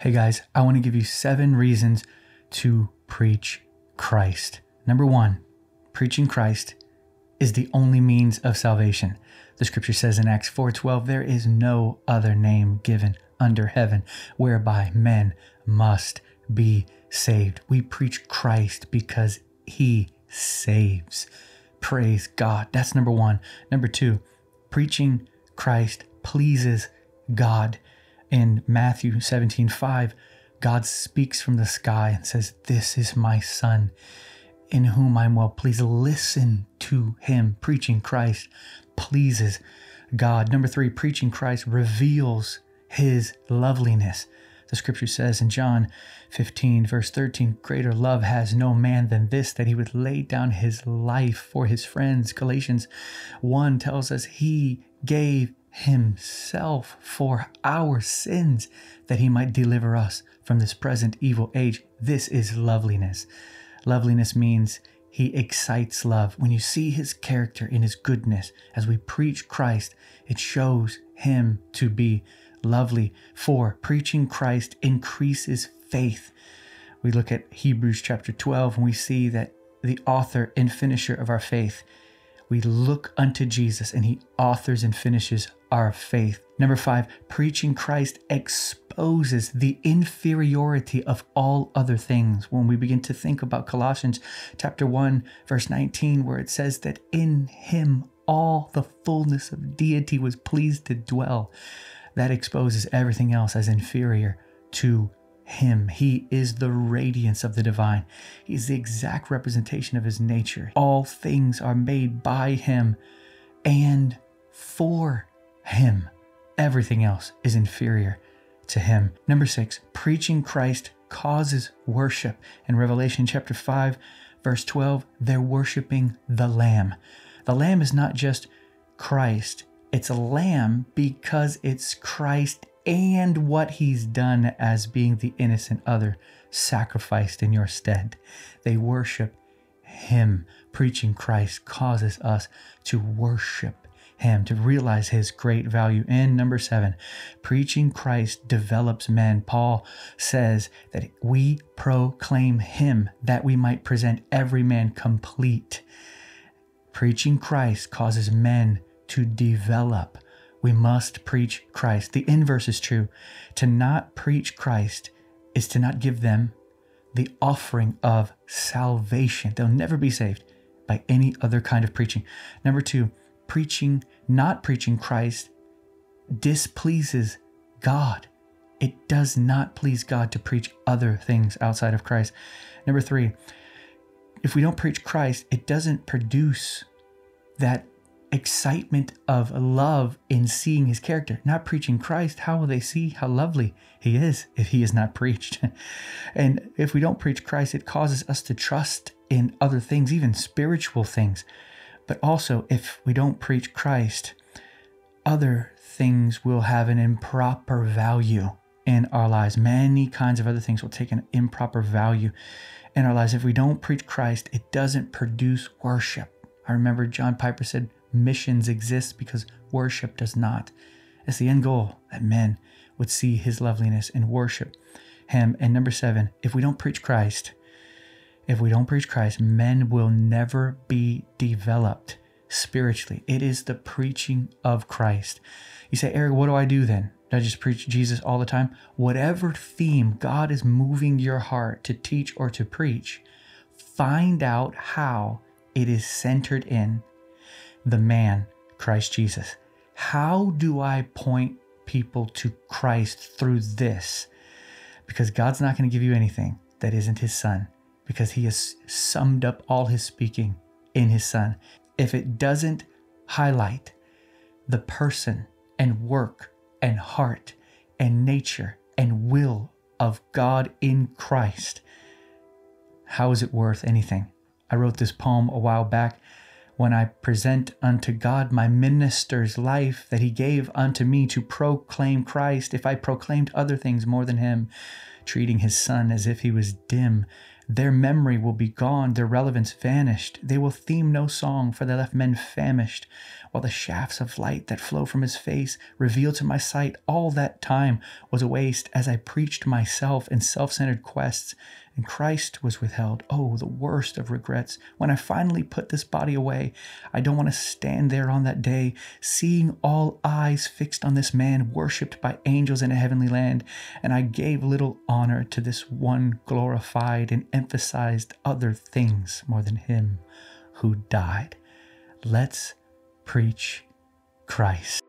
Hey guys, I want to give you seven reasons to preach Christ. Number one, preaching Christ is the only means of salvation. The scripture says in Acts 4:12, there is no other name given under heaven whereby men must be saved. We preach Christ because he saves. Praise God. That's number 1. Number 2, preaching Christ pleases God. In Matthew 17 5, God speaks from the sky and says, This is my son in whom I'm well pleased. Listen to him. Preaching Christ pleases God. Number three, preaching Christ reveals his loveliness. The scripture says in John 15, verse 13, Greater love has no man than this, that he would lay down his life for his friends. Galatians 1 tells us he gave himself for our sins that he might deliver us from this present evil age. This is loveliness. Loveliness means he excites love. When you see his character in his goodness, as we preach Christ, it shows him to be lovely. For preaching Christ increases faith. We look at Hebrews chapter 12 and we see that the author and finisher of our faith we look unto Jesus and he authors and finishes our faith. Number five, preaching Christ exposes the inferiority of all other things. When we begin to think about Colossians chapter 1, verse 19, where it says that in him all the fullness of deity was pleased to dwell, that exposes everything else as inferior to him. He is the radiance of the divine. He is the exact representation of his nature. All things are made by him and for him. Everything else is inferior to him. Number six, preaching Christ causes worship. In Revelation chapter 5, verse 12, they're worshiping the Lamb. The Lamb is not just Christ, it's a lamb because it's Christ and what he's done as being the innocent other sacrificed in your stead. They worship him. Preaching Christ causes us to worship him, to realize his great value. And number seven, preaching Christ develops men. Paul says that we proclaim him that we might present every man complete. Preaching Christ causes men to develop we must preach Christ. The inverse is true. To not preach Christ is to not give them the offering of salvation. They'll never be saved by any other kind of preaching. Number two, preaching, not preaching Christ displeases God. It does not please God to preach other things outside of Christ. Number three, if we don't preach Christ, it doesn't produce that excitement of love in seeing his character, not preaching Christ, how will they see how lovely he is if he is not preached? and if we don't preach Christ, it causes us to trust in other things, even spiritual things. But also, if we don't preach Christ, other things will have an improper value in our lives. Many kinds of other things will take an improper value in our lives. If we don't preach Christ, it doesn't produce worship. I remember John Piper said, missions exist because worship does not. It's the end goal that men would see his loveliness and worship him. And number seven, if we don't preach Christ, if we don't preach Christ, men will never be developed spiritually. It is the preaching of Christ. You say, Eric, what do I do then? Do I just preach Jesus all the time? Whatever theme God is moving your heart to teach or to preach, find out how it is centered in the man, Christ Jesus. How do I point people to Christ through this? Because God's not going to give you anything that isn't His Son, because He has summed up all His speaking in His Son. If it doesn't highlight the person and work and heart and nature and will of God in Christ, how is it worth anything? I wrote this poem a while back when I present unto God my minister's life that he gave unto me to proclaim Christ, if I proclaimed other things more than him, treating his son as if he was dim, Their memory will be gone, their relevance vanished. They will theme no song, for they left men famished. While the shafts of light that flow from his face reveal to my sight all that time was a waste as I preached myself in self centered quests and Christ was withheld. Oh, the worst of regrets. When I finally put this body away, I don't want to stand there on that day, seeing all eyes fixed on this man, worshiped by angels in a heavenly land. And I gave little honor to this one glorified and emphasized other things more than him who died. Let's preach Christ.